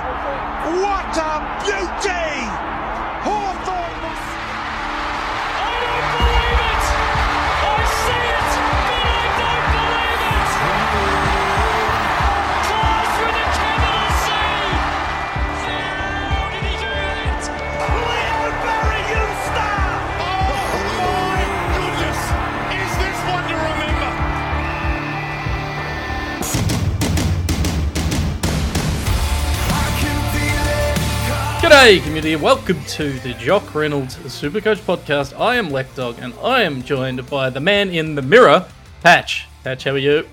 What a beauty! G'day, community, and welcome to the Jock Reynolds Supercoach podcast. I am Dog, and I am joined by the man in the mirror, Patch. Patch, how are you?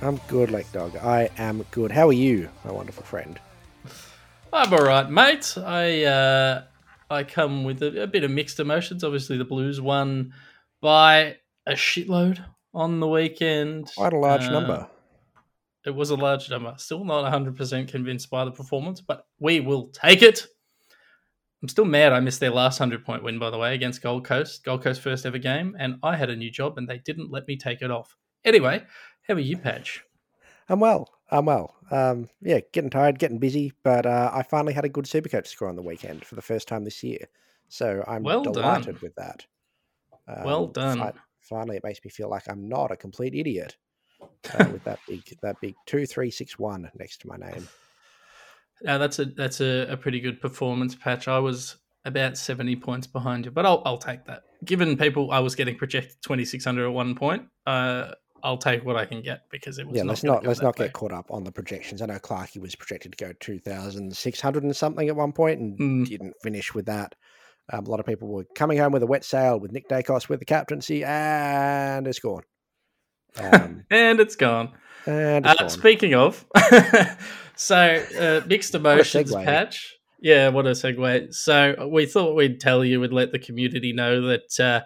I'm good, Lekdog. I am good. How are you, my wonderful friend? I'm all right, mate. I uh, I come with a, a bit of mixed emotions. Obviously, the Blues won by a shitload on the weekend. Quite a large Uh, number. It was a large number. Still not 100% convinced by the performance, but we will take it. I'm still mad I missed their last 100 point win, by the way, against Gold Coast, Gold Coast first ever game, and I had a new job and they didn't let me take it off. Anyway, how are you, Patch? I'm well. I'm well. Um, yeah, getting tired, getting busy, but uh, I finally had a good Supercoach score on the weekend for the first time this year. So I'm Well done. delighted with that. Um, Well done. fi- finally, it makes me feel like I'm not a complete idiot uh, with that big that big two three six one next to my name. Uh, that's a that's a, a pretty good performance, Patch. I was about 70 points behind you, but I'll, I'll take that. Given people, I was getting projected 2600 at one point. Uh, I'll take what I can get because it was Yeah, not let's not let's not way. get caught up on the projections. I know Clarkey was projected to go two thousand six hundred and something at one point and Mm. didn't finish with that. Um, a lot of people were coming home with a wet sail with Nick Daicos with the captaincy, and it's gone. Um, and it's gone. and it's Uh, gone. speaking of, so uh, mixed emotions patch. Yeah, what a segue. So we thought we'd tell you, we'd let the community know that uh,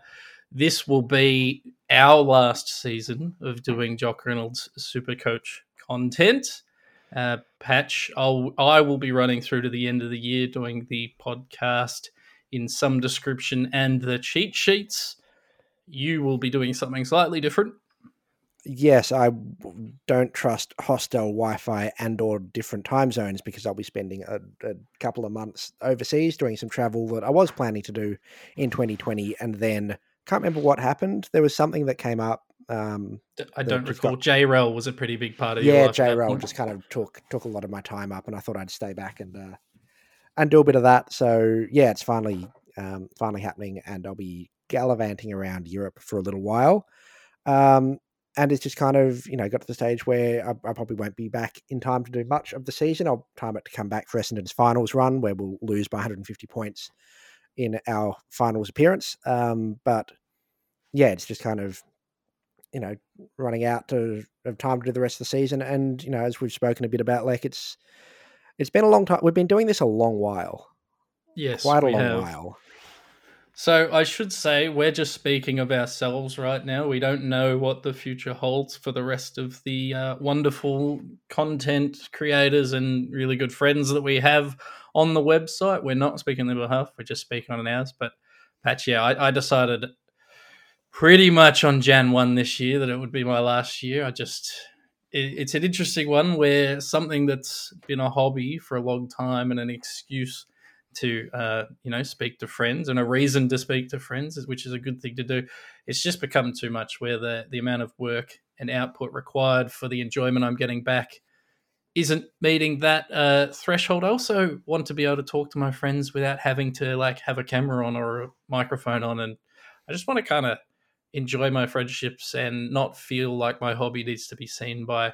this will be our last season of doing Jock Reynolds Super Coach content. Uh, patch, I'll I will be running through to the end of the year doing the podcast in some description and the cheat sheets. You will be doing something slightly different. Yes, I don't trust hostel Wi-Fi and or different time zones because I'll be spending a, a couple of months overseas doing some travel that I was planning to do in 2020, and then can't remember what happened. There was something that came up. Um, I don't recall. got- JREL was a pretty big part of your yeah, life. at that JRL point. just kind of took took a lot of my time up, and I thought I'd stay back and uh, and do a bit of that. So yeah, it's finally um, finally happening, and I'll be gallivanting around Europe for a little while. Um, and it's just kind of you know got to the stage where I, I probably won't be back in time to do much of the season. I'll time it to come back for Essendon's finals run, where we'll lose by 150 points in our finals appearance. Um, but yeah, it's just kind of you know running out to, of time to do the rest of the season. And you know, as we've spoken a bit about, like it's it's been a long time. We've been doing this a long while, yes, quite a we long have. while. So I should say we're just speaking of ourselves right now. We don't know what the future holds for the rest of the uh, wonderful content creators and really good friends that we have on the website. We're not speaking on their behalf. We're just speaking on ours. But Patch, yeah, I, I decided pretty much on Jan one this year that it would be my last year. I just it, it's an interesting one where something that's been a hobby for a long time and an excuse to uh, you know speak to friends and a reason to speak to friends, which is a good thing to do. It's just become too much where the the amount of work and output required for the enjoyment I'm getting back isn't meeting that uh, threshold. I also want to be able to talk to my friends without having to like have a camera on or a microphone on, and I just want to kind of enjoy my friendships and not feel like my hobby needs to be seen by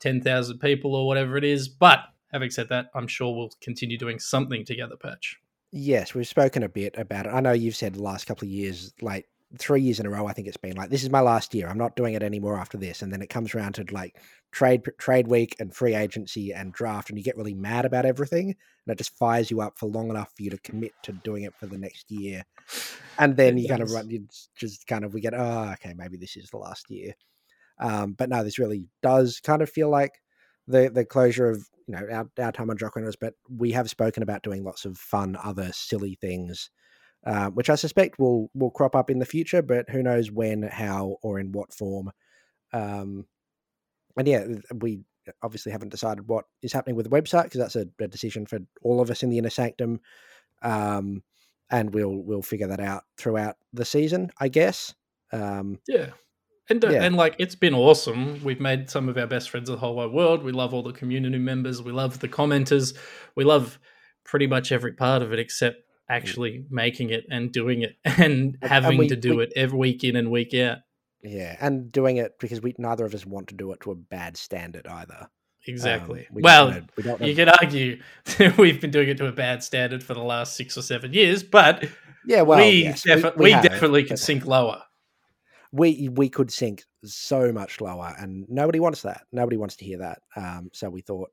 ten thousand people or whatever it is. But having said that, I'm sure we'll continue doing something together, Patch. Yes, we've spoken a bit about it. I know you've said the last couple of years, like three years in a row. I think it's been like this is my last year. I'm not doing it anymore after this, and then it comes around to like trade trade week and free agency and draft, and you get really mad about everything, and it just fires you up for long enough for you to commit to doing it for the next year, and then you kind of run, you just kind of we get oh okay maybe this is the last year, um, but no, this really does kind of feel like the the closure of you know our, our time on Jock but we have spoken about doing lots of fun other silly things uh, which I suspect will will crop up in the future, but who knows when, how, or in what form. Um, and yeah, we obviously haven't decided what is happening with the website because that's a, a decision for all of us in the inner sanctum. Um, and we'll we'll figure that out throughout the season, I guess. Um, Yeah. And, uh, Yeah. and like it's been awesome. We've made some of our best friends of the whole wide world. We love all the community members. We love the commenters. We love pretty much every part of it except actually making it and doing it and And- and having we- to do we- it every week in and week out. yeah, and doing it because we neither of us want to do it to a bad standard either. Um, Exactly. we just well, wanna- we don't you could argue we've been doing it to a bad standard for the last six or seven years, but yeah, well, we, defi- we, definitely could sink lower. We we could sink so much lower, and nobody wants that. Nobody wants to hear that. Um, so we thought,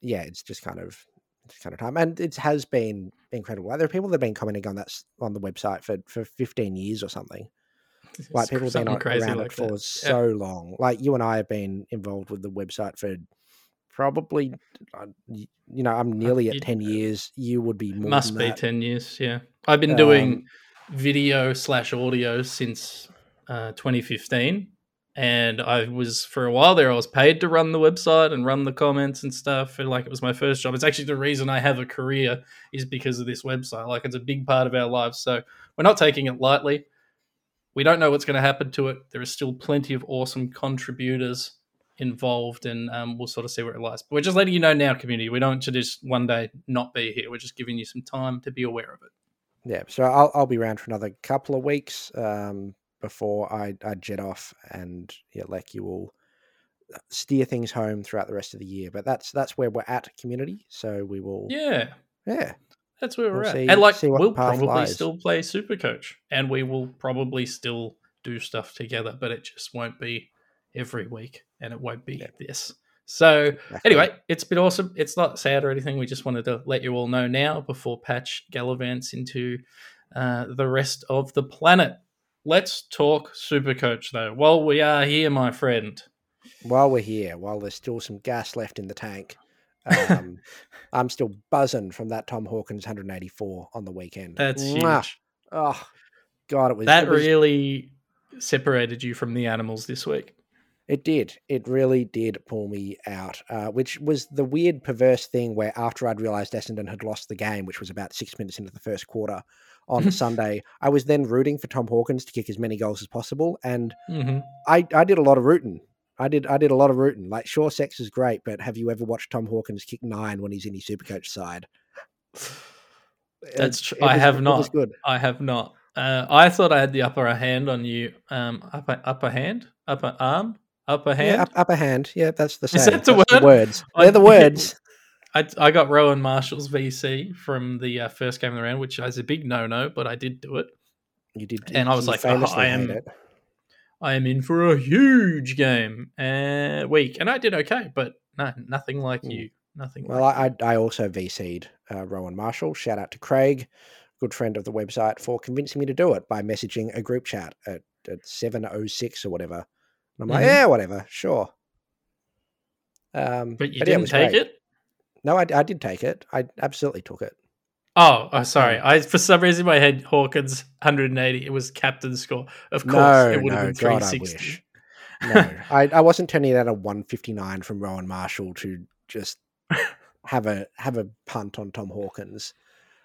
yeah, it's just kind of it's kind of time, and it has been incredible. Like, there are people that have been commenting on that on the website for for fifteen years or something. Like people have been on, crazy around like it for that. so long. Like you and I have been involved with the website for probably, uh, you know, I'm nearly at ten years. You would be more. Must be that. 10 years, yeah. I've been doing Um, video slash audio since uh, 2015. And I was, for a while there, I was paid to run the website and run the comments and stuff. And like it was my first job. It's actually the reason I have a career is because of this website. Like it's a big part of our lives. So we're not taking it lightly. We don't know what's going to happen to it. There is still plenty of awesome contributors involved, and um, we'll sort of see where it lies. But we're just letting you know now, community. We don't just one day not be here. We're just giving you some time to be aware of it. Yeah, so I'll I'll be around for another couple of weeks um, before I, I jet off, and yeah, like you will uh, steer things home throughout the rest of the year. But that's that's where we're at, community. So we will, Yeah, yeah, that's where we're We'll at. see- and like, we'll probably lies. still play Super Coach, and we will probably still do stuff together, but it just won't be every week, and it won't be Yeah. this. So exactly. Anyway, it's been awesome. It's not sad or anything. We just wanted to let you all know now before Patch gallivants into uh, the rest of the planet. Let's talk Supercoach, though. While we are here, my friend. while we're here, while there's still some gas left in the tank, um, I'm still buzzing from that Tom Hawkins 184 on the weekend. That's Mwah. huge. Oh God, it was That it was- really separated you from the animals this week. It did. It really did pull me out, uh, which was the weird, perverse thing where after I'd realized Essendon had lost the game, which was about six minutes into the first quarter on Sunday, I was then rooting for Tom Hawkins to kick as many goals as possible. And hmm I, I did a lot of rooting. I did I did a lot of rooting. Like, sure, sex is great, but have you ever watched Tom Hawkins kick nine when he's in his Supercoach side? That's It- tr- I have not. good. I have not. Uh, I thought I had the upper hand on you. Um, upper upper hand, upper arm, upper hand. Yeah, up, upper hand. Yeah, that's the Is same. that the word? words. I- They're the words. I, I got Rowan Marshall's VC from the uh, first game of the round, which is a big no no, but I did do it. You did, And I was like, oh, I am- it. I am in for a huge game uh, week, and I did okay, but no, nothing like Mm. you. Nothing. Well, like I, I I also VC'd uh, Rowan Marshall. Shout out to Craig, good friend of the website, for convincing me to do it by messaging a group chat at, at 7.06 or whatever. And I'm like, Mhm. yeah, whatever, sure. Um, but you yeah, didn't was take great. it. No, I, I did take it. I absolutely took it. Oh, oh, sorry. I for some reason in my head Hawkins 180. It was captain score. Of course, no, it would no, have been God, I wish. No, I, I wasn't turning out a 159 from Rowan Marshall to just have a have a punt on Tom Hawkins.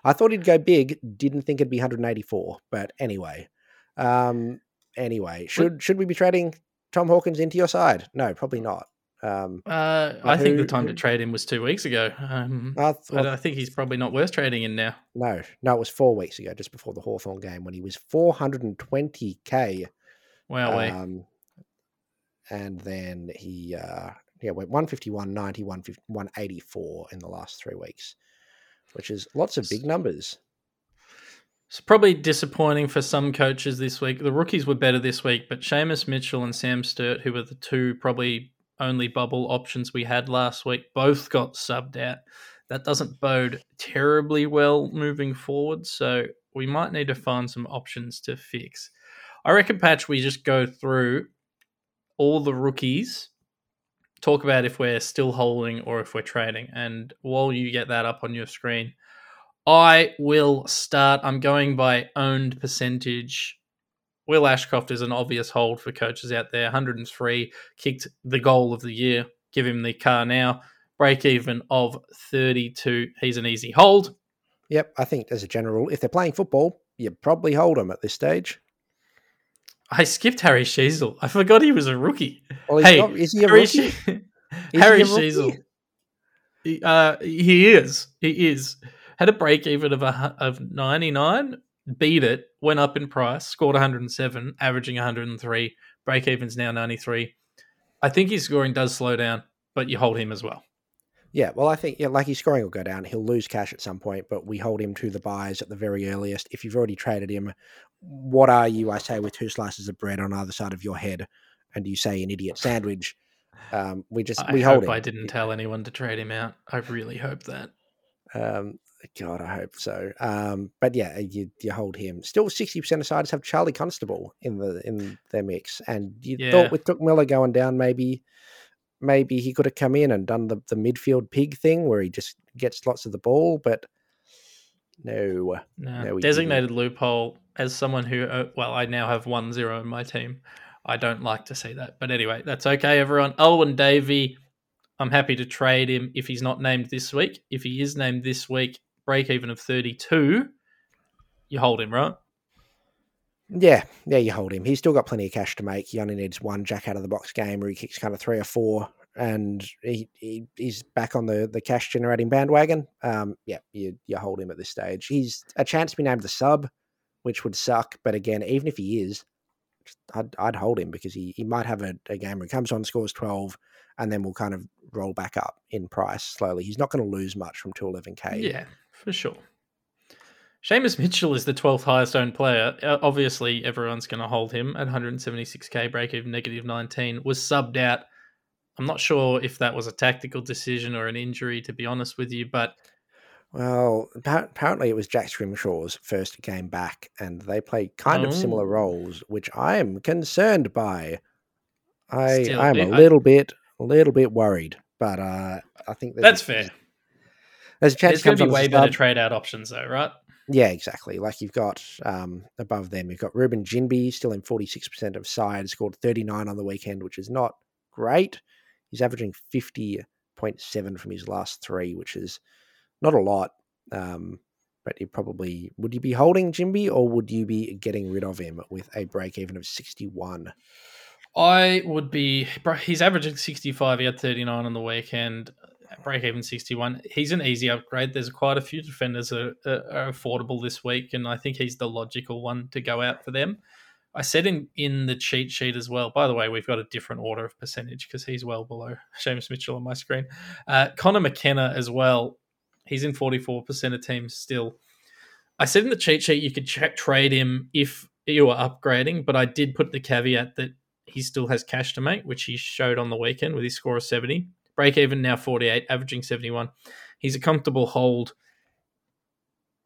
I thought he'd go big. Didn't think it'd be 184. But anyway, um, anyway, should should we be trading Tom Hawkins into your side? No, probably not. Um, Uh, I think the who- time to trade him was two weeks ago. Um, I th- but I think he's probably not worth trading in now. no, no, it was four weeks ago, just before the Hawthorn game, when he was 420k. Wow. Um, and then he uh, yeah went 151, 90, 184 in the last three weeks, which is lots of big numbers. It's probably disappointing for some coaches this week. The rookies were better this week, but Seamus Mitchell and Sam Sturt, who were the two probably only bubble options we had last week, both got subbed out. That doesn't bode terribly well moving forward, so we might need to find some options to fix. I reckon, Patch, we just go through all the rookies, talk about if we're still holding or if we're trading. And while you get that up on your screen, I will start. I'm going by owned percentage. Will Ashcroft is an obvious hold for coaches out there. 103 kicked the goal of the year give him the car now. Break even of 32. He's an easy hold. Yep, I think as a general if they're playing football, you probably hold him at this stage. I skipped Harry Sheezel. I forgot he was a rookie. Well, hey, not- is he a Harry, rookie? She- Harry he a rookie? Sheezel. He, uh, he is. He is. Had a break even of a, of 99, beat it, went up in price, scored 107, averaging 103. Break even's now 93. I think his scoring does slow down, but you hold him as well. Yeah, well, I think yeah, like his scoring will go down. He'll lose cash at some point, but we hold him to the buys at the very earliest. If you've already traded him, what are you? I say with two slices of bread on either side of your head, and you say an idiot sandwich. Um, we just I we hope hold him. I didn't tell anyone to trade him out. I really hope that. Um, God, I hope so. Um, but yeah, you you hold him. Still, sixty percent of sides have Charlie Constable in the in their mix, and you Yeah. thought with Touk Miller going down, maybe maybe he could have come in and done the the midfield pig thing where he just gets lots of the ball, but no. No, No, we designated loophole. As someone who, uh, well, I now have one zero in my team. I don't like to see that, but anyway, that's okay. Everyone, Alwyn Davey, I'm happy to trade him if he's not named this week. If he is named this week, break even of 32. You hold him, right? Yeah, yeah, you hold him. He's still got plenty of cash to make. He only needs one jack out of the box game where he kicks kind of three or four, and he, he he's back on the the cash generating bandwagon. Um, yeah, you you hold him at this stage. He's a chance to be named the sub, which would suck. But again, even if he is, I'd I'd hold him because he he might have a, a game where he comes on, scores twelve, and then we'll kind of roll back up in price slowly. He's not going to lose much from two eleven k. Yeah, for sure. Seamus Mitchell is the 12th highest owned player. Uh, Obviously, everyone's going to hold him at 176k, break even negative 19. Was subbed out. I'm not sure if that was a tactical decision or an injury, to be honest with you, but Well, apparently it was Jack Scrimshaw's first game back, and they play kind of similar Oh. roles, which I am concerned by. I Still, I'm a I- little bit a little bit worried, but uh, I think there's that's fair. There's a chance There's going to be way better trade out options, though, right? Yeah, exactly. Like you've got um, above them, you've got Reuben Ginbey still in 46% of side, scored 39 on the weekend, which is not great. He's averaging 50.7 from his last three, which is not a lot. Um, but you probably would you be holding Ginbey or would you be getting rid of him with a break even of 61? I would be. He's averaging 65. He had 39 on the weekend. Break even 61. He's an easy upgrade. There's quite a few defenders are, are affordable this week, and I think he's the logical one to go out for them. I said in, in the cheat sheet as well. By the way, we've got a different order of percentage because he's well below James Mitchell on my screen. Uh, Connor McKenna as well. He's in 44% of teams still. I said in the cheat sheet you could trade him if you were upgrading, but I did put the caveat that he still has cash to make, which he showed on the weekend with his score of 70. Break even now 48, averaging 71. He's a comfortable hold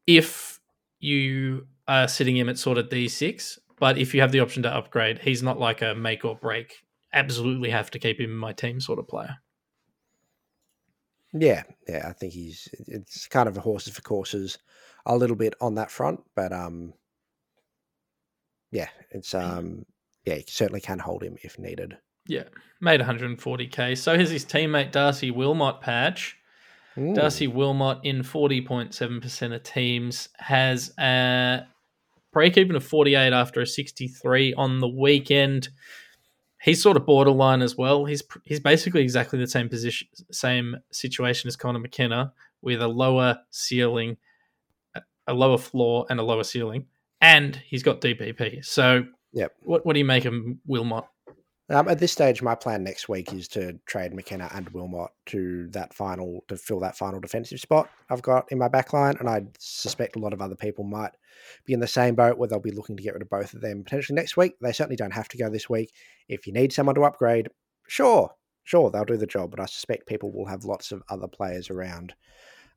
if you are sitting him at sort of D6, but if you have the option to upgrade, he's not like a make or break. Absolutely have to keep him in my team sort of player. Yeah, yeah, I think he's it's kind of a horses for courses a little bit on that front, but um yeah, it's um yeah, you certainly can hold him if needed. Yeah, made 140k. So here's his teammate Darcy Wilmot patch. Ooh. Darcy Wilmot in 40.7% of teams has a break even of 48 after a 63 on the weekend. He's sort of borderline as well. He's he's basically exactly the same position, same situation as Connor McKenna with a lower ceiling, a lower floor, and a lower ceiling, and he's got DPP. So, Yep. what what do you make of Wilmot? Um, at this stage, my plan next week is to trade McKenna and Wilmot to that final to fill that final defensive spot I've got in my back line, and I suspect a lot of other people might be in the same boat where they'll be looking to get rid of both of them potentially next week. They certainly don't have to go this week. If you need someone to upgrade, sure, sure, they'll do the job. But I suspect people will have lots of other players around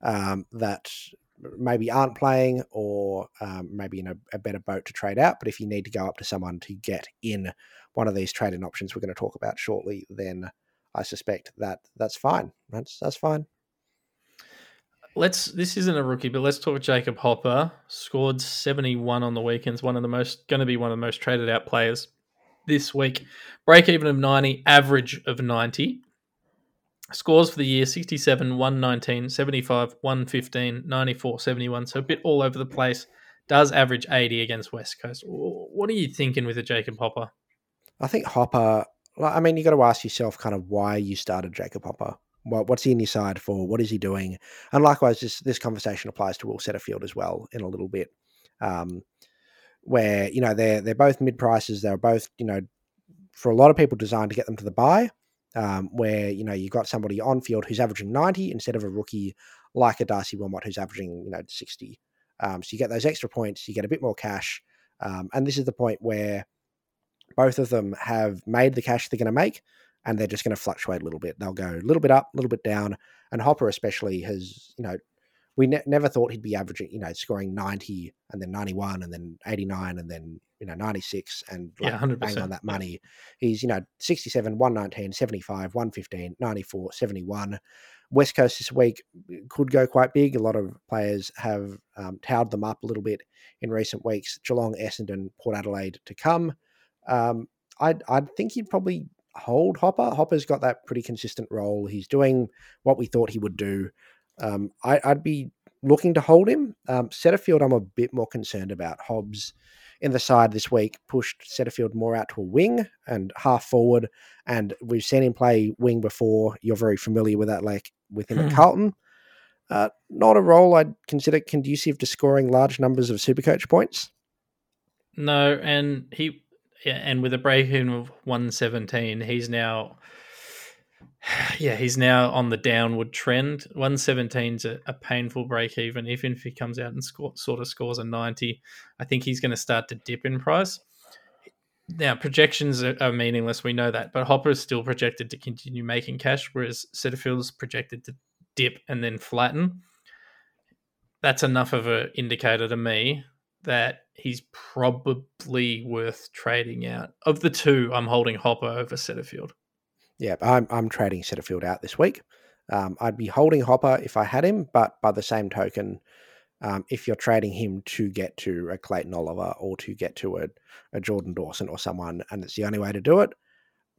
um, that maybe aren't playing or um, maybe in a, a better boat to trade out. But if you need to go up to someone to get in one of these trading options we're going to talk about shortly, then I suspect that that's fine. That's that's fine. Let's. This isn't a rookie, but let's talk Jacob Hopper. Scored seventy one on the weekends. One of the most going to be one of the most traded out players this week. Break even of ninety, average of ninety. Scores for the year 67, 119, 75, 115, 94, 71. So a bit all over the place. Does average 80 against West Coast. What are you thinking with a Jacob Hopper? I think Hopper. I mean, you got to ask yourself kind of why you started Jacob Hopper. What, what's he in your side for? What is he doing? And likewise, this this conversation applies to Will Setterfield as well in a little bit, um, where you know they're they're both mid prices. They're both you know for a lot of people designed to get them to the buy. Um, where you know you've got somebody on field who's averaging 90 instead of a rookie like a Darcy Wilmot who's averaging you know 60. Um, so you get those extra points, you get a bit more cash, um, and this is the point where both of them have made the cash they're going to make, and they're just going to fluctuate a little bit. They'll go a little bit up, a little bit down, and Hopper especially has, you know, we ne- never thought he'd be averaging, you know, scoring 90 and then 91 and then 89 and then, you know, 96 and like yeah, 100%. bang on that money. He's, you know, 67, 119, 75, 115, 94, 71. West Coast this week could go quite big. A lot of players have um, towered them up a little bit in recent weeks. Geelong, Essendon, Port Adelaide to come. Um, I'd, I'd think he'd probably hold Hopper. Hopper's got that pretty consistent role. He's doing what we thought he would do. Um, I, would be looking to hold him. Um, Setterfield, I'm a bit more concerned about. Hobbs in the side this week pushed Setterfield more out to a wing and half forward, and we've seen him play wing before. You're very familiar with that, like with him at Hmm. Carlton. Uh, not a role I'd consider conducive to scoring large numbers of Supercoach points. No, and he yeah, and with a break in of 117, he's now yeah, he's now on the downward trend. 117's a, a painful break even. Even if he comes out and score, sort of scores a 90, I think he's going to start to dip in price. Now, projections are, are meaningless. We know that. But Hopper is still projected to continue making cash, whereas Setterfield's projected to dip and then flatten. That's enough of an indicator to me that he's probably worth trading out. Of the two, I'm holding Hopper over Setterfield. Yeah, I'm I'm trading Setterfield out this week. Um, I'd be holding Hopper if I had him, but by the same token, um, if you're trading him to get to a Clayton Oliver or to get to a, a Jordan Dawson or someone, and it's the only way to do it,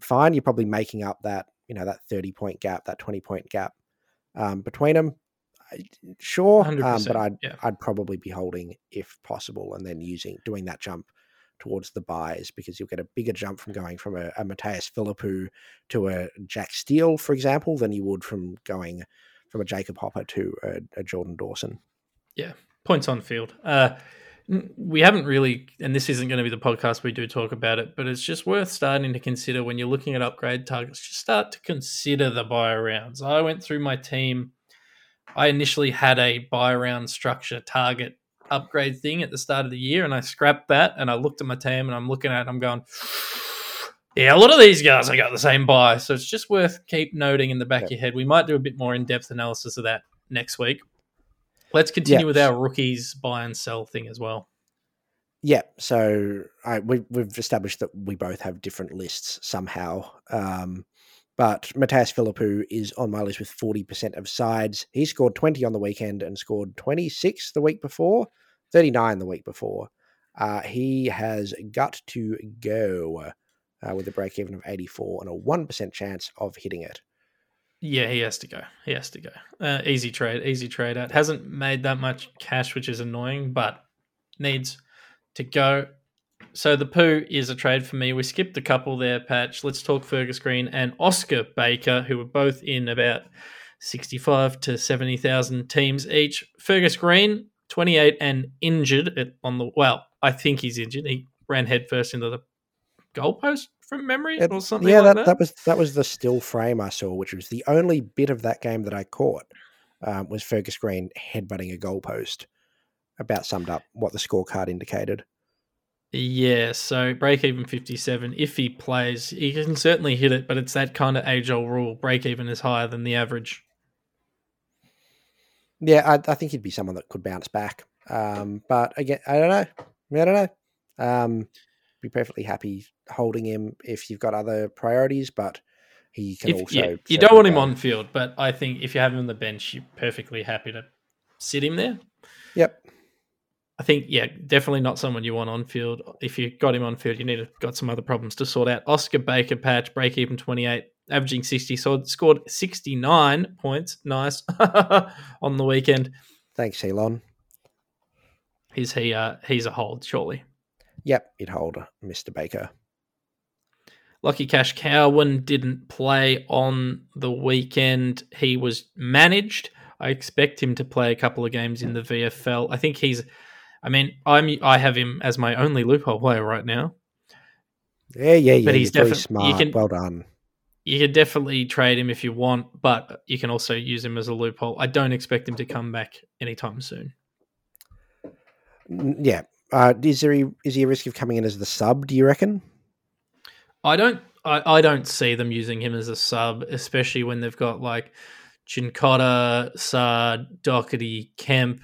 fine. You're probably making up that you know that 30 point gap, that 20 point gap um, between them. Sure, um, but I'd yeah. I'd probably be holding if possible, and then using doing that jump towards the buys because you'll get a bigger jump from going from a, a Mattaes Phillipou to a Jack Steele, for example, than you would from going from a Jacob Hopper to a, a Jordan Dawson. Yeah, points on field. Uh, we haven't really, and this isn't going to be the podcast we do talk about it, but it's just worth starting to consider when you're looking at upgrade targets. Just start to consider the buy rounds. I went through my team. I initially had a buy round structure target upgrade thing at the start of the year, and I scrapped that. And I looked at my team, and I'm looking at, it, I'm going, yeah, a lot of these guys I got the same buy, so it's just worth keep noting in the back of your head. We might do a bit more in depth analysis of that next week. Let's continue Yeah. with our rookies buy and sell thing as well. Yeah, so I, we, we've established that we both have different lists somehow. Um, but Mattaes Phillipou is on my list with 40% of sides. He scored 20 on the weekend and scored 26 the week before, 39 the week before. Uh, he has got to go uh, with a break even of 84 and a 1% chance of hitting it. Yeah, he has to go. He has to go. Uh, easy trade, easy trade out. Hasn't made that much cash, which is annoying, but needs to go. So the poo is a trade for me. We skipped a couple there, Patch. Let's talk Fergus Green and Oscar Baker, who were both in about sixty-five to seventy thousand teams each. Fergus Green, twenty-eight and injured at, on the. Well, I think he's injured. He ran headfirst into the goalpost from memory It- or something yeah, like that, that was that was the still frame I saw, which was the only bit of that game that I caught. Um, was Fergus Green headbutting a goalpost? About summed up what the scorecard indicated. Yeah, so break even 57. If he plays, he can certainly hit it, but it's that kind of age old rule. Break even is higher than the average. Yeah, I, I think he'd be someone that could bounce back. Um, but again, I don't know. I don't know. Um, be perfectly happy holding him if you've got other priorities, but he can If, also. yeah, you don't want him on field, but I think if you have him on the bench, you're perfectly happy to sit him there. Yep. I think, yeah, definitely not someone you want on field. If you got him on field, you need to got some other problems to sort out. Oscar Baker patch, break even 28, averaging 60, so scored 69 points. Nice on the weekend. Thanks, Elon. Is he? Uh, he's a hold, surely. Yep, you'd hold Mr. Baker. Lucky Cash Cowan didn't play on the weekend. He was managed. I expect him to play a couple of games in the VFL. I think he's. I mean, I'm. I have him as my only loophole player right now. Yeah, yeah, yeah. But he's you're very you smart. can- well done. You can definitely trade him if you want, but you can also use him as a loophole. I don't expect him to come back anytime soon. Yeah. Uh, is there is he a risk of coming in as the sub? Do you reckon? I don't. I, I don't see them using him as a sub, especially when they've got like Chincotta, Saad, Docherty, Kemp,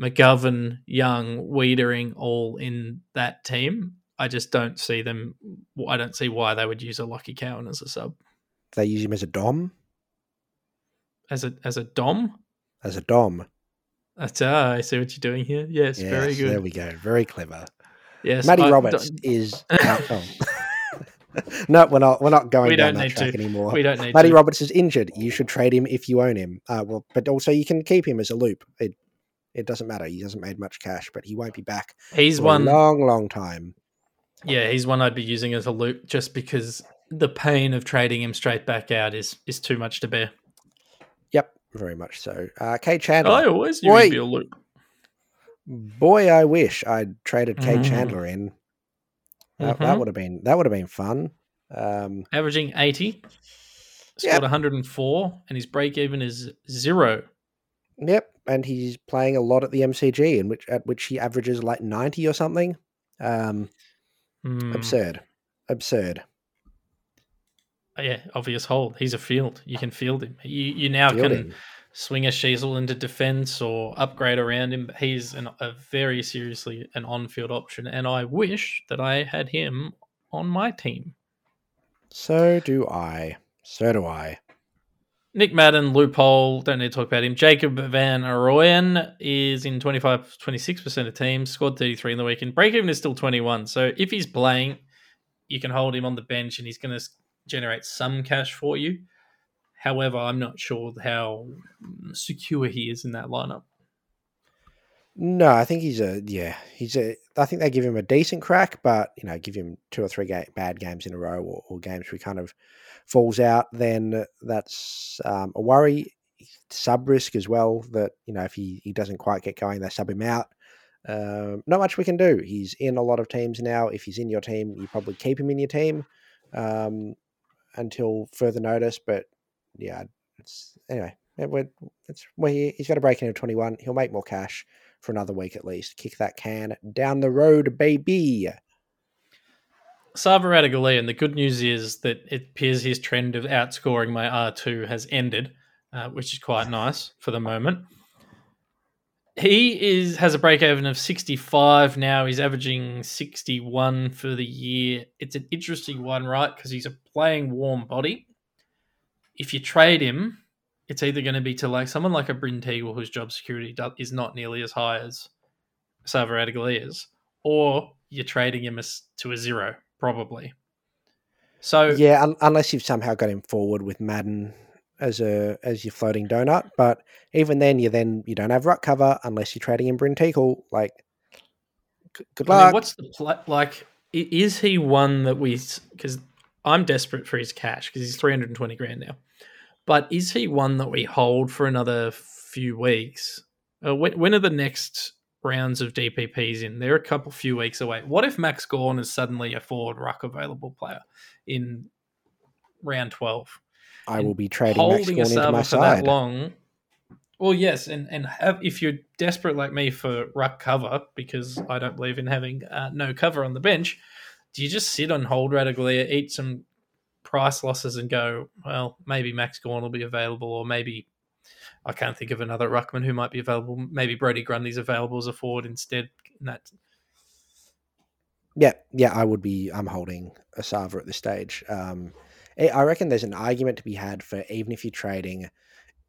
McGovern, Young, Weitering, all in that team. I just don't see them. I don't see why they would use a Lucky Cowan as a sub, They use him as a dom, as a as a dom. as a dom. That's ah, I see what you're doing here. Yes, very good. There we go. Very clever. yes, Matty I- Roberts don't- is. out- oh. no, we're not. We're not going We down don't that need track to. anymore. We don't need Matty to. Roberts is injured. You should trade him if you own him. Uh, well, but also you can keep him as a loop. It it doesn't matter. He hasn't made much cash, but he won't be back He's for one. a long, long time. Yeah, he's one I'd be using as a loop just because the pain of trading him straight back out is is too much to bear. Yep, very much so. Uh, Chandler. I always knew Boy. be a loop. Boy, I wish I'd traded Kade Mm. Chandler in. That, that Mhm. would have been that would have been fun. Um, Averaging 80, Yep. scored 104, and his break even is zero. Yep, and he's playing a lot at the MCG, in which at which he averages like ninety or something. Um, Hmm. Absurd, absurd. Yeah, obvious hold. He's a field. You can field him. You you now Field can him. swing a Sheezel into defense or upgrade around him. He's an, a very seriously an on-field option, and I wish that I had him on my team. So do I. So do I. Nick Madden, loophole, don't need to talk about him. Jacob van Rooyen is in 25, 26% of teams, scored 33 in the weekend. Break even is still 21. So if he's playing, you can hold him on the bench and he's going to generate some cash for you. However, I'm not sure how secure he is in that lineup. No, I think he's a yeah. He's a. I think they give him a decent crack, but you know, give him two or three ga- bad games in a row, or, or games where he kind of falls out. Then that's um, a worry. Sub risk as well. That you know, if he he doesn't quite get going, they sub him out. Um, not much we can do. He's in a lot of teams now. If he's in your team, you probably keep him in your team um, until further notice. But yeah, it's anyway. it- It's well, he, he's got a break in at twenty one. He'll make more cash for another week at least. Kick that can down the road, baby. Sava Ratugolea, the good news is that it appears his trend of outscoring my R2 has ended, uh, which is quite nice for the moment. He is has a break even of 65 now. He's averaging 61 for the year. It's an interesting one, right? Because he's a playing warm body. If you trade him, it's either going to be to like someone like a Bryn Teakle whose job security do- is not nearly as high as Sava Ratugolea's, or you're trading him as, to a zero, probably. So Yeah, un- unless you've somehow got him forward with Madden as a as your floating donut. But even then, you then you don't have ruck cover unless you're trading in Bryn Teakle. Like, g- good I mean, luck. what's the pla like? Is he one that we? Because I'm desperate for his cash because he's 320 grand now. But is he one that we hold for another few weeks? Uh, when, when are the next rounds of DPPs in? They're a couple few weeks away. What if Max Gawn is suddenly a forward ruck available player in round 12? I and will be trading Max holding a Gawn into my for that side. long. Well, yes, and and have if you're desperate like me for ruck cover because I don't believe in having uh, no cover on the bench, do you just sit on hold Ratugolea, eat some price losses, and go? Well, maybe Max Gawn will be available, or maybe I can't think of another ruckman who might be available. Maybe Brodie Grundy's available as a forward instead. And that Yeah, yeah, I would be. I'm holding a Sava at this stage. Um, I reckon there's an argument to be had for even if you're trading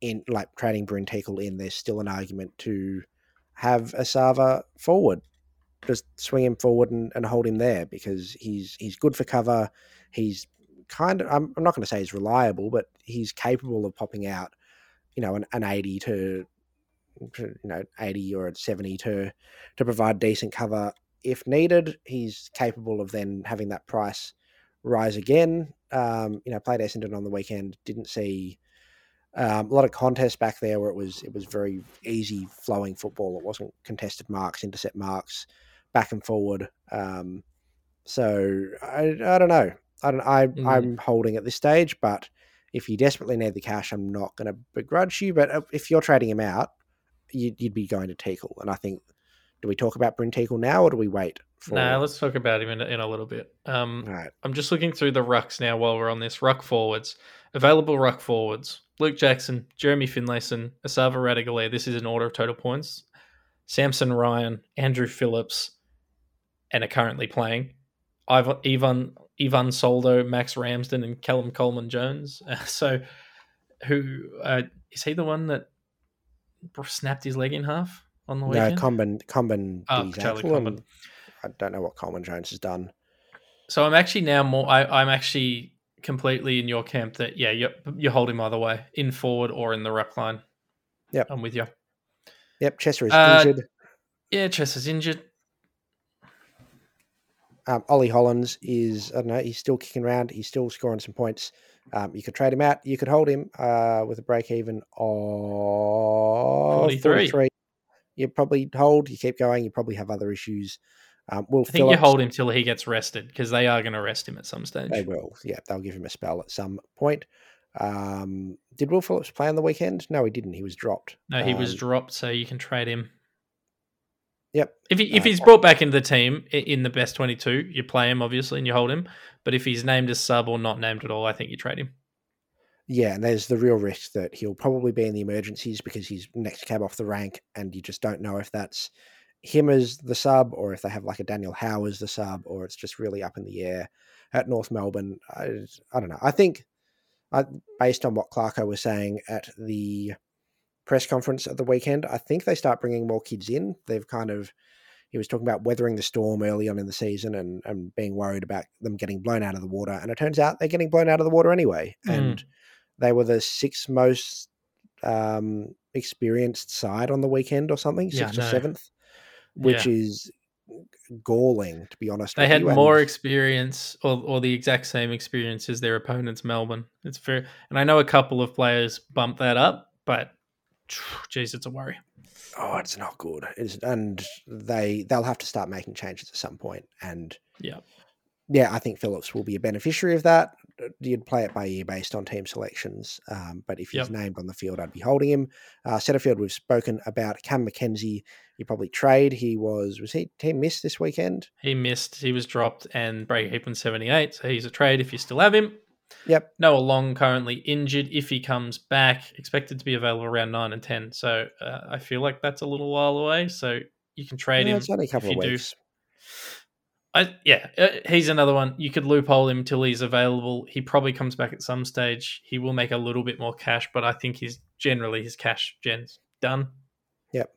in, like trading Bryn Teakle in, there's still an argument to have a Sava forward. Just swing him forward and, and hold him there because he's he's good for cover. He's kind of. I'm, I'm not going to say he's reliable, but he's capable of popping out. You know, an, an eighty to, to you know eighty or a seventy to to provide decent cover if needed. He's capable of then having that price rise again. Um, you know, played Essendon on the weekend. Didn't see um, a lot of contests back there where it was it was very easy flowing football. It wasn't contested marks, intercept marks, back and forward. Um, so I, I don't know. I don't. I Mm. I'm holding at this stage, but if you desperately need the cash, I'm not going to begrudge you. But uh, if you're trading him out, you'd, you'd be going to Teakle, and I think. Do we talk about Bryn Teakle now, or do we wait for? Nah, let's talk about him in, a- in a little bit. Um, right. I'm just looking through the rucks now while we're on this. Ruck forwards. Available ruck forwards. Luke Jackson, Jeremy Finlayson, Esava Ratugolea. This is an order of total points. Samson Ryan, Andrew Phillips, and are currently playing. Ivan Ivan, Soldo, Max Ramsden, and Callum Coleman Jones. Uh, so, who uh, is he the one that snapped his leg in half on the No, weekend? Comben Comben Oh, did his Charlie Comben. I don't know what Coleman Jones has done. So I'm actually now more. I, I'm actually completely in your camp that yeah, you you hold him either way, in forward or in the ruck line. Yep. I'm with you. Yep, Chester is Uh, injured. Yeah, Chess is injured. Um, Ollie Hollands is, I don't know, he's still kicking around. He's still scoring some points. Um, you could trade him out. You could hold him uh, with a break even of 43. 43. You probably hold. You keep going. You probably have other issues. Um, Will I think Phillips, you hold him till he gets rested because they are going to rest him at some stage. They will. Yeah, they'll give him a spell at some point. Um, did Will Phillips play on the weekend? No, he didn't. He was dropped. No, he was Um, dropped, so you can trade him. Yep. If he, if he's brought back into the team in the best 22, you play him obviously and you hold him. But if he's named as sub or not named at all, I think you trade him. Yeah, and there's the real risk that he'll probably be in the emergencies because he's next cab off the rank, and you just don't know if that's him as the sub or if they have like a Daniel Howe as the sub, or it's just really up in the air at North Melbourne. I, I don't know. I think, I, based on what Clarko was saying at the press conference at the weekend, I think they start bringing more kids in. They've kind of, he was talking about weathering the storm early on in the season and, and being worried about them getting blown out of the water. And it turns out they're getting blown out of the water anyway. Mm. And they were the sixth most um, experienced side on the weekend or something, Yeah, sixth or seventh, which Yeah. is galling, to be honest. They had you, more and- experience, or, or the exact same experience as their opponents, Melbourne. It's fair, and I know a couple of players bumped that up, but geez, it's a worry. oh, it's not good. It's, and they they'll have to start making changes at some point. And Yeah. yeah, I think Phillips will be a beneficiary of that. You'd play it by ear based on team selections, um, but if he's Yep. named on the field, I'd be holding him. Uh, Setterfield, we've spoken about Cam Mackenzie. You probably trade. He was was he team missed this weekend? He missed, he was dropped, and break even seventy eight. So he's a trade if you still have him. Yep. Noah Long currently injured. If he comes back, expected to be available around nine and ten. So uh, I feel like that's a little while away. So you can trade Yeah, him. it's only a if couple of you do. I yeah, uh, he's another one. You could loophole him till he's available. He probably comes back at some stage. He will make a little bit more cash, but I think he's generally his cash gen's done. Yep.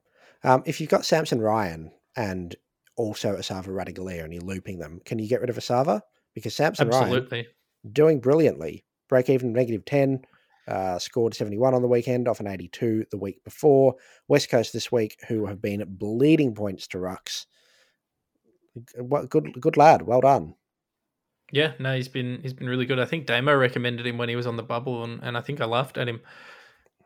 Um, if you've got Samson Ryan and also Esava Ratugolea and you're looping them, can you get rid of Asava? Because Samson Ryan Absolutely. Doing brilliantly. Break even negative 10, uh, scored 71 on the weekend, off an 82 the week before. West Coast this week, who have been bleeding points to Rucks. Good good lad, well done. Yeah, no, he's been he's been really good. I think Damo recommended him when he was on the bubble, and, and I think I laughed at him.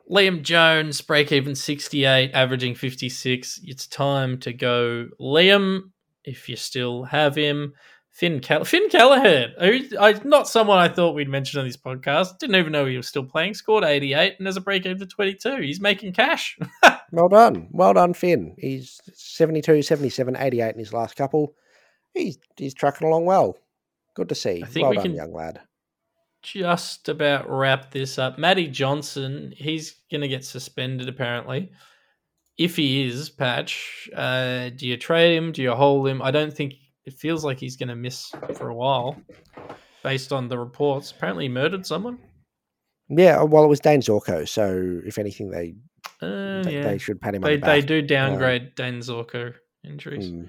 Liam Jones, break even 68, averaging 56. It's time to go. Liam, if you still have him. Finn Call- Finn Callaghan, who I not someone I thought we'd mention on this podcast. Didn't even know he was still playing. Scored 88 and has a break over 22. He's making cash. Well done. Well done, Finn. He's 72, 77, 88 in his last couple. He's he's trucking along well. Good to see. I think well we done, can- young lad. just about wrap this up. Matty Johnson, he's going to get suspended apparently. If he is, Patch, uh, do you trade him? Do you hold him? I don't think it feels like he's going to miss for a while based on the reports. Apparently, he murdered someone. Yeah, well, it was Dayne Zorko, so if anything, they Uh, they, yeah. they should pat him on They, the they do downgrade Dan Zorko injuries. Mm.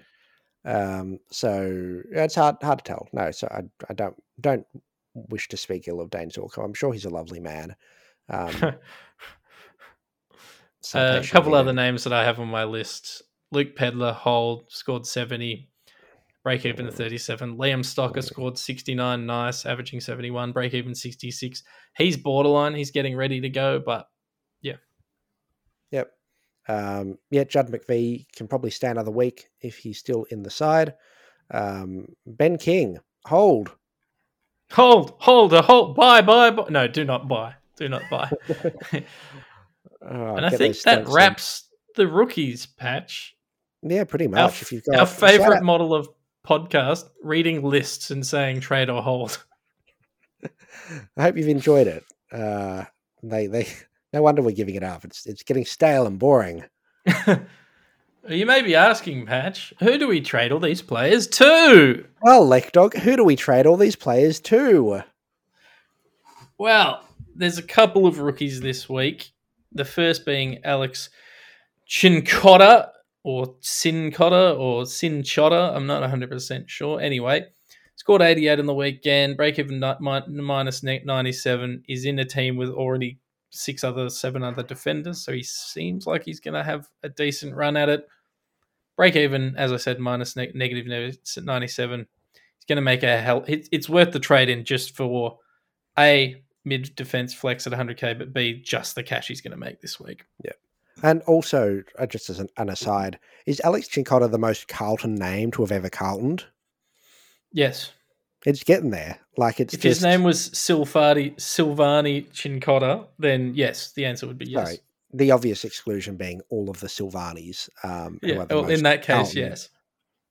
Um, so it's hard hard to tell. No, so I I don't don't wish to speak ill of Dayne Zorko. I'm sure he's a lovely man. Um, Uh, a couple other names that I have on my list: Luke Pedlar, hold scored seventy, break even thirty seven. Liam Stocker scored sixty nine, nice, averaging seventy one, break even sixty six. He's borderline. He's getting ready to go, but yeah. Yep. Um, yeah, Judd McVee can probably stay another week if he's still in the side. Um, ben King, hold. hold, hold, a hold, buy, buy, buy. No, do not buy. Do not buy. Oh, and I think that stats in. wraps the rookies patch. Yeah, pretty much. Our, if you've got shout favorite model of podcast: reading lists and saying trade or hold. I hope you've enjoyed it. Uh, they they no wonder we're giving it up. It's it's getting stale and boring. you may be asking, Patch, who do we trade all these players to? Well, Lekdog, who do we trade all these players to? Well, there's a couple of rookies this week. The first being Alex Chincotta or Sincotta or Sinchotta. I'm not 100% sure. Anyway, scored 88 in the weekend, break even minus ne- 97. Is in a team with already six other, seven other defenders. So he seems like he's going to have a decent run at it. Break even, as I said, minus ne- 97. He's going to make a hell. It's, worth the trade in just for A, mid defense flex at 100k, but B, just the cash he's going to make this week. And also, uh, just as an, an aside, is Alex Chincotta the most Carlton name to have ever Carltoned? Yes. It's getting there. Like it's if just, his name was Silfati, Silvagni Chincotta, then yes, the answer would be yes. sorry, the obvious exclusion being all of the Silvagnis. Um, Yeah, the well, in that case, Carlton. yes.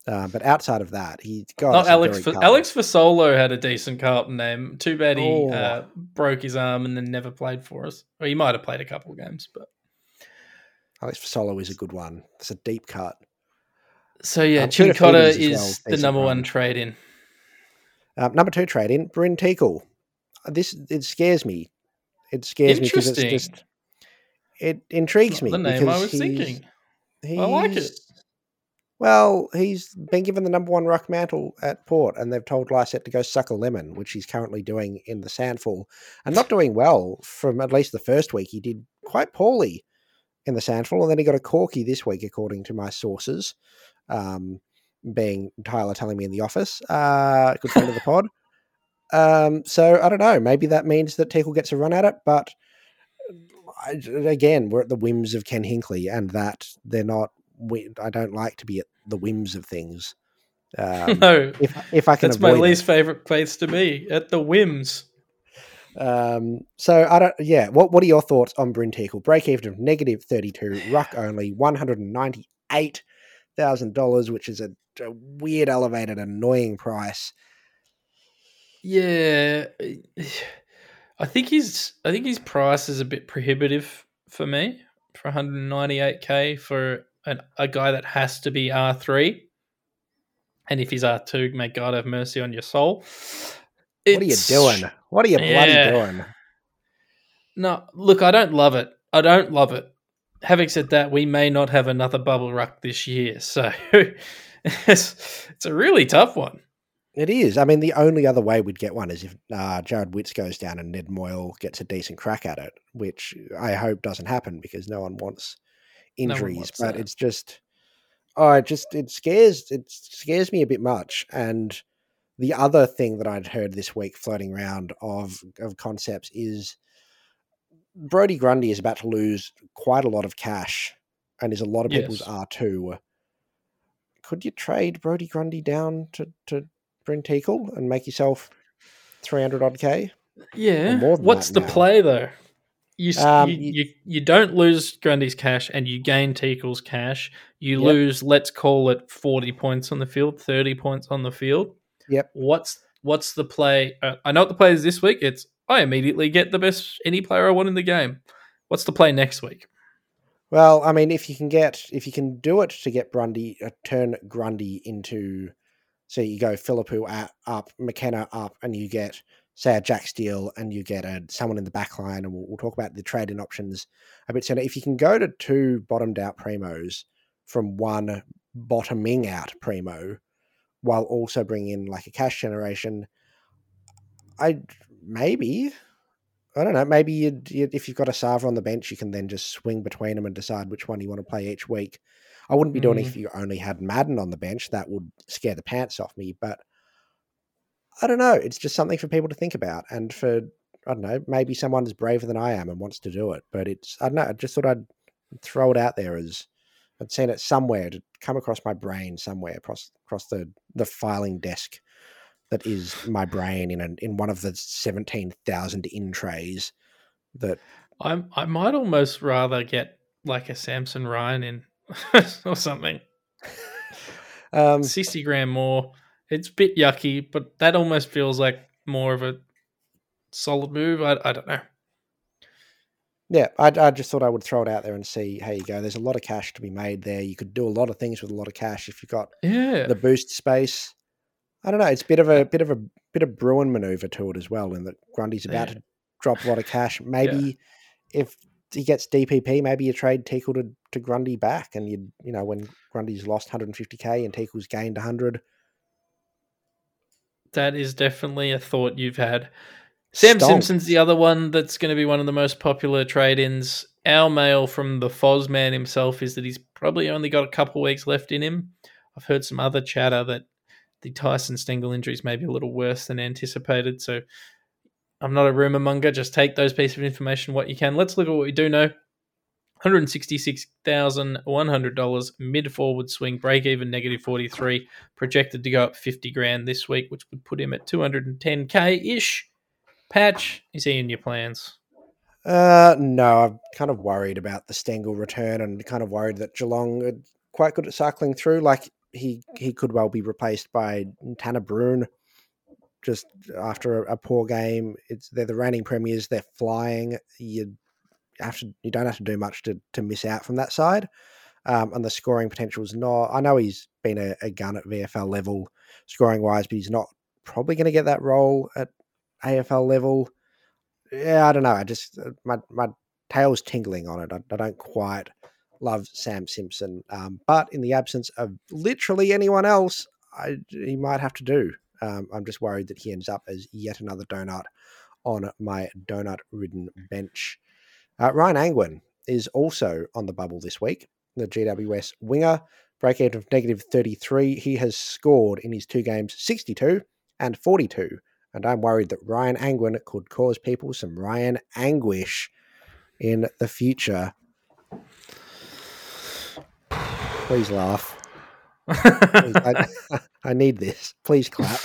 Uh, but outside of that, he got Not Alex. For, Alex Fasolo had a decent Carlton name. Too bad he Oh. uh, broke his arm and then never played for us. Or he might have played a couple of games, but Alex Fasolo is a good one. It's a deep cut. so yeah, Um, Feeders well, is the number one trade in. Um, number two trade in Bryn Teakle. Uh, This it scares me. It scares me because it's just it intrigues Not me. the name I was he's- thinking. I like it. Well, he's been given the number one ruck mantle at Port, and they've told Lycett to go suck a lemon, which he's currently doing in the SANFL, and not doing well from at least the first week. He did quite poorly in the SANFL, and then he got a corky this week, according to my sources, um, being Tyler telling me in the office. Uh, good friend of the pod. Um, so I don't know. Maybe that means that Teakle gets a run at it, but I, again, we're at the whims of Ken Hinkley, and that they're not. We, I don't like to be at the whims of things. Um, no, if if I can that's my least favorite place to be at the whims. Um, so I don't. Yeah. What What are your thoughts on Bryn Teakle? Break even of negative thirty two, ruck only one hundred and ninety eight thousand dollars, which is a, a weird, elevated, annoying price. Yeah, I think his I think his price is a bit prohibitive for me for 198k for an, a guy that has to be R3. And if he's R2, may God have mercy on your soul. What are you doing? What are you bloody Yeah. doing? No, look, I don't love it. I don't love it. Having said that, we may not have another bubble ruck this year, so it's, it's a really tough one. It is. I mean, the only other way we'd get one is if uh, Jarrod Witts goes down and Ned Moyle gets a decent crack at it, which I hope doesn't happen because no one wants one injuries. wants but that. it's just, oh, it just it scares it scares me a bit much. And the other thing that I'd heard this week floating around of of concepts is Brodie Grundy is about to lose quite a lot of cash, and is a lot of people's R two. Could you trade Brodie Grundy down to to Bryn Teakle and make yourself three hundred odd k? Yeah. more than What's the now. play though? You, Um, you, you you don't lose Grundy's cash and you gain Teakle's cash. You Yep. lose, let's call it forty points on the field, thirty points on the field. Yep. What's what's the play? Uh, I know what the play is this week. It's I immediately get the best any player I want in the game. What's the play next week? Well, I mean, if you can get if you can do it to get Grundy, uh, turn Grundy into, so you go Phillipou at, up, McKenna up, and you get say a Jack Steele, and you get a someone in the back line, and we'll, we'll talk about the trading options a bit sooner. If you can go to two bottomed out primos from one bottoming out primo, while also bringing in like a cash generation, I maybe. I don't know. Maybe you'd, you'd, if you've got a Sava on the bench, you can then just swing between them and decide which one you want to play each week. I wouldn't be doing it Mm. if you only had Madden on the bench. That would scare the pants off me. But I don't know. It's just something for people to think about, and for I don't know. Maybe someone's braver than I am and wants to do it. But it's I don't know. I just thought I'd throw it out there as I'd seen it somewhere to come across my brain somewhere across across the the filing desk that is my brain in an, in one of the seventeen thousand in trays that I I might almost rather get like a Samson Ryan in or something. um, Sixty grand more. It's a bit yucky, but that almost feels like more of a solid move. I I don't know. Yeah, I, I just thought I would throw it out there and see how you go. There's a lot of cash to be made there. You could do a lot of things with a lot of cash if you've got Yeah. the boost space. I don't know. It's a bit of a bit of a bit of Bruin maneuver to it as well, in that Grundy's about Yeah. to drop a lot of cash. Maybe if he gets DPP, maybe you trade Teakle to, to Grundy back, and you you know when Grundy's lost 150k and Teakle's gained 100. That is definitely a thought you've had. Sam Stonks. Simpson's the other one that's going to be one of the most popular trade ins. Our mail from the Foz man himself is that he's probably only got a couple weeks left in him. I've heard some other chatter that the Tyson Stengel injuries may be a little worse than anticipated. So I'm not a rumor monger. Just take those pieces of information what you can. Let's look at what we do know. $166,100 mid forward swing, break even negative 43, projected to go up 50 grand this week, which would put him at 210k ish. Patch, is he in your plans? Uh, no, I'm kind of worried about the Stengel return, and kind of worried that Geelong are quite good at cycling through. Like he he could well be replaced by Tanner Bruhn. Just after a, a poor game, it's they're the reigning premiers. They're flying. You have to you don't have to do much to to miss out from that side. Um, and the scoring potential is not. I know he's been a, a gun at VFL level scoring wise, but he's not probably going to get that role at AFL level yeah, I don't know. I just uh, my my tail's tingling on it. I, I don't quite love Sam Simpson, um, but in the absence of literally anyone else, I, he might have to do. Um, I'm just worried that he ends up as yet another donut on my donut-ridden bench. Uh, Ryan Angwin is also on the bubble this week. The GWS winger, break even of negative 33. He has scored in his two games 62 and 42 and I'm worried that Ryan Angwin could cause people some Ryan anguish in the future. Please laugh. Please, I, I need this. Please clap.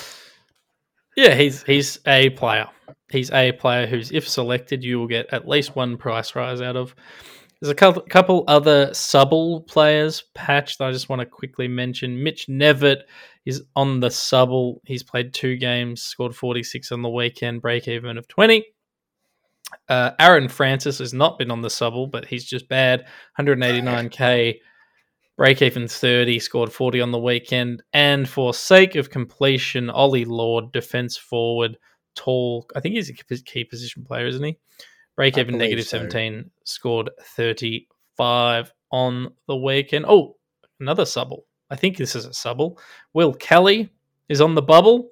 Yeah, he's he's a player. He's a player who's, if selected, you will get at least one price rise out of. There's a couple, couple other subble players, Patch, that I just want to quickly mention. Mitch Knevitt is on the subble. He's played two games, scored 46 on the weekend, break even of 20. Uh, Aaron Francis has not been on the subble, but he's just bad. 189k, break even 30, scored 40 on the weekend. And for sake of completion, Ollie Lord, defense forward, tall. I think he's a key position player, isn't he? Even negative so. 17, scored 35 on the weekend. Oh, another subble. I think this is a subble. Will Kelly is on the bubble,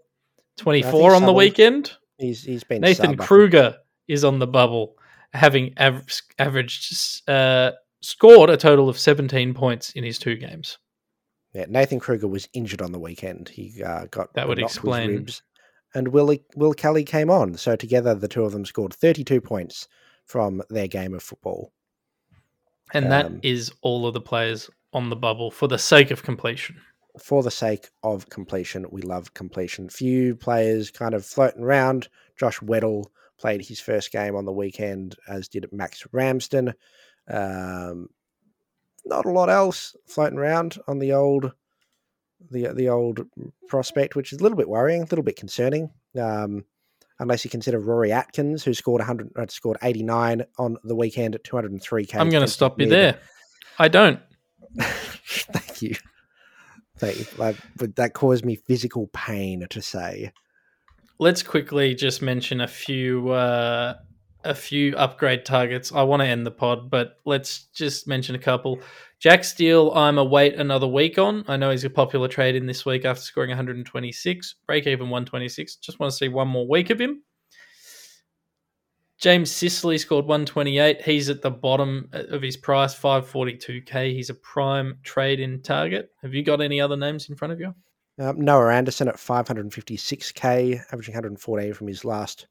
24 on the weekend. He's he's been Nathan sub, Kreuger is on the bubble, having aver- averaged uh, scored a total of 17 points in his two games. Yeah, Nathan Kreuger was injured on the weekend. He uh, got That would explain- ribs, and Will Will Kelly came on. So together, the two of them scored 32 points from their game of football. And that Um, is all of the players on the bubble for the sake of completion. for the sake of completion, we love completion. Few players kind of floating around. Josh Weddle played his first game on the weekend, as did Max Ramsden. Um, not a lot else floating around on the old, the the old prospect, which is a little bit worrying, a little bit concerning. Um, unless you consider Rory Atkins, who scored 100, uh, scored 89 on the weekend at 203k. I'm going to stop you there. I don't. Thank you. Thank you. Like, that caused me physical pain to say. Let's quickly just mention a few uh, a few upgrade targets. I want to end the pod, but let's just mention a couple. Jack Steele, I'm a wait another week on. I know he's a popular trade in this week after scoring 126, break even 126. Just want to see one more week of him. James Sicily scored 128. He's at the bottom of his price, 542k. He's a prime trade in target. Have you got any other names in front of you? Um, Noah Anderson at 556k, averaging 114 from his last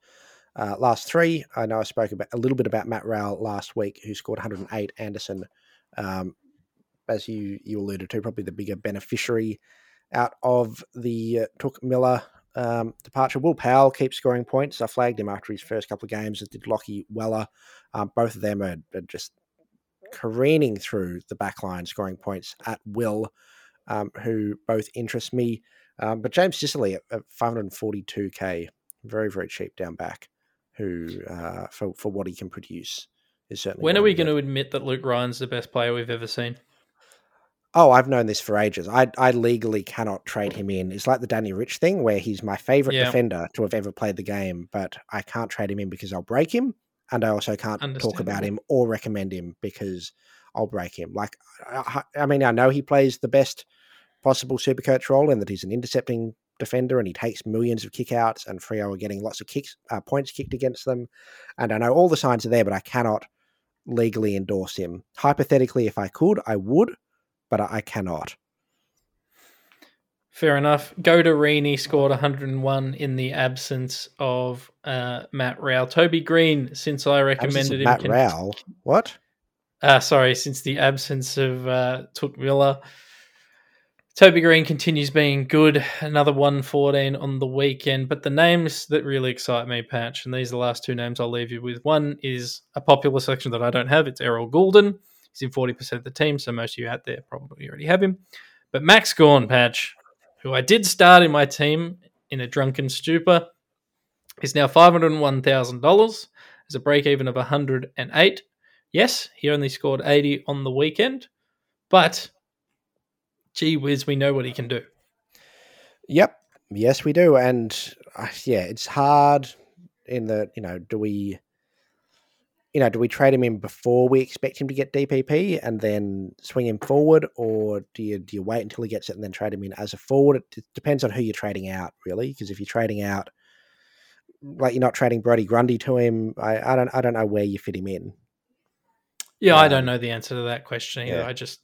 uh, last three. I know I spoke about a little bit about Matt Rowell last week, who scored 108. Anderson, um, as you you alluded to, probably the bigger beneficiary out of the uh, Touk Miller um, departure. Will Powell keeps scoring points. I flagged him after his first couple of games, as did Lachie Weller. Um, both of them are, are, just careening through the back line, scoring points at will, um, who both interest me. Um, but James Sicily at, at 542k, very, very cheap down back, who uh, for, for what he can produce is certainly. When are we going to admit that Luke Ryan's the best player we've ever seen? Oh, I've known this for ages. I I legally cannot trade him in. It's like the Danny Rich thing where he's my favorite yeah. defender to have ever played the game, but I can't trade him in because I'll break him, and I also can't talk about him or recommend him because I'll break him. Like I, I mean, I know he plays the best possible super coach role and that he's an intercepting defender and he takes millions of kickouts, and Freo are getting lots of kicks uh, points kicked against them, and I know all the signs are there, but I cannot legally endorse him. Hypothetically, if I could, I would but I cannot. Fair enough. Godarini scored 101 in the absence of uh, Matt Rowell. Toby Green, since I recommended him. Matt can... Rowell? What? Uh, sorry, since the absence of uh, Miller. Toby Green continues being good. Another 114 on the weekend. But the names that really excite me, Patch, and these are the last two names I'll leave you with. One is a popular section that I don't have. It's Errol Gulden. He's in 40% of the team, so most of you out there probably already have him. But Max Gawn, Patch, who I did start in my team in a drunken stupor, is now $501,000 as a break even of 108. Yes, he only scored 80 on the weekend, but gee whiz, we know what he can do. Yep. Yes, we do. And uh, yeah, it's hard in the, you know, do we you know, do we trade him in before we expect him to get DPP and then swing him forward, or do you do you wait until he gets it and then trade him in as a forward? It depends on who you're trading out, really. Because if you're trading out, like you're not trading Brody Grundy to him, I, I don't I don't know where you fit him in. Yeah, um, I don't know the answer to that question either. Yeah. I just,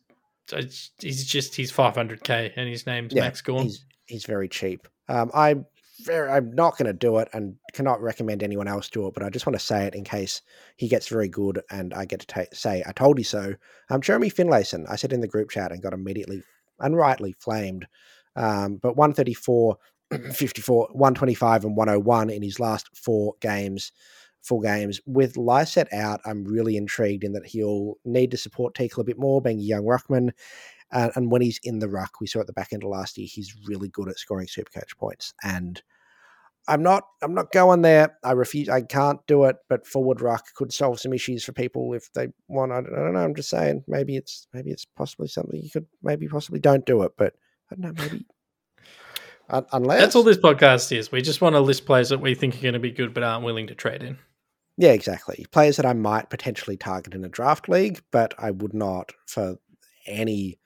he's just he's 500k and his name's yeah, Max Gawn. He's, he's very cheap. Um, I very, I'm not going to do it and cannot recommend anyone else do it, but I just want to say it in case he gets very good and I get to ta- say, I told you so. Um, Jeremy Finlayson, I said in the group chat and got immediately and rightly flamed. Um, but 134, 54, 125, and 101 in his last four games. Full games with Lycett out, I'm really intrigued in that he'll need to support Teakle a bit more, being a young ruckman. And, and when he's in the ruck, we saw at the back end of last year, he's really good at scoring super coach points. And I'm not I'm not going there. I refuse. I can't do it. But forward ruck could solve some issues for people if they want. I don't, I don't know. I'm just saying maybe it's maybe it's possibly something you could maybe possibly don't do it. But I don't know. Maybe unless that's all this podcast is. We just want to list players that we think are going to be good but aren't willing to trade in. Yeah, exactly. Players that I might potentially target in a draft league, but I would not for any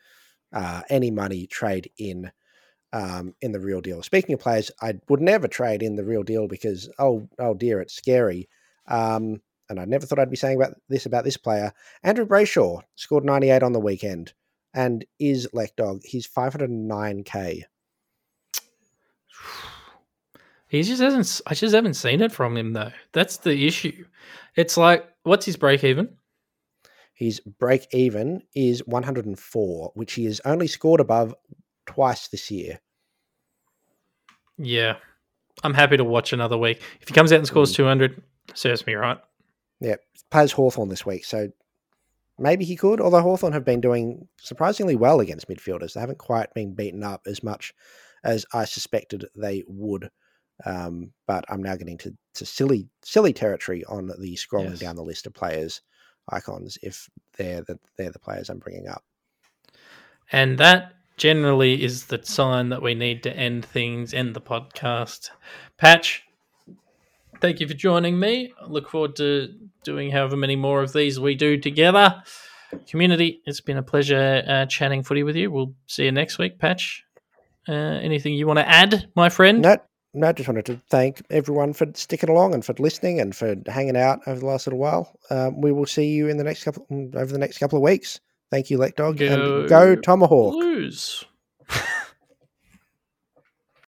uh, any money trade in um, in the real deal. Speaking of players, I would never trade in the real deal because oh oh dear, it's scary. Um, and I never thought I'd be saying about this about this player. Andrew Brayshaw scored 98 on the weekend and is Dog. He's 509k. He just hasn't. I just haven't seen it from him though. That's the issue. It's like, what's his break even? His break even is 104, which he has only scored above twice this year. Yeah. I'm happy to watch another week. If he comes out and scores mm. 200, serves me right. Yeah. Plays Hawthorn this week, so maybe he could, although Hawthorn have been doing surprisingly well against midfielders. They haven't quite been beaten up as much as I suspected they would. Um, but I'm now getting to, to silly silly territory on the scrolling yes. down the list of players icons if they're the, they're the players I'm bringing up. And that generally is the sign that we need to end things, end the podcast. Patch, thank you for joining me. I look forward to doing however many more of these we do together. Community, it's been a pleasure uh, chatting footy with you. We'll see you next week, Patch. Uh, anything you want to add, my friend? No, no, I just wanted to thank everyone for sticking along and for listening and for hanging out over the last little while. Um, we will see you in the next couple over the next couple of weeks. Thank you, Lekdog, Go and go Tomahawk. Blues.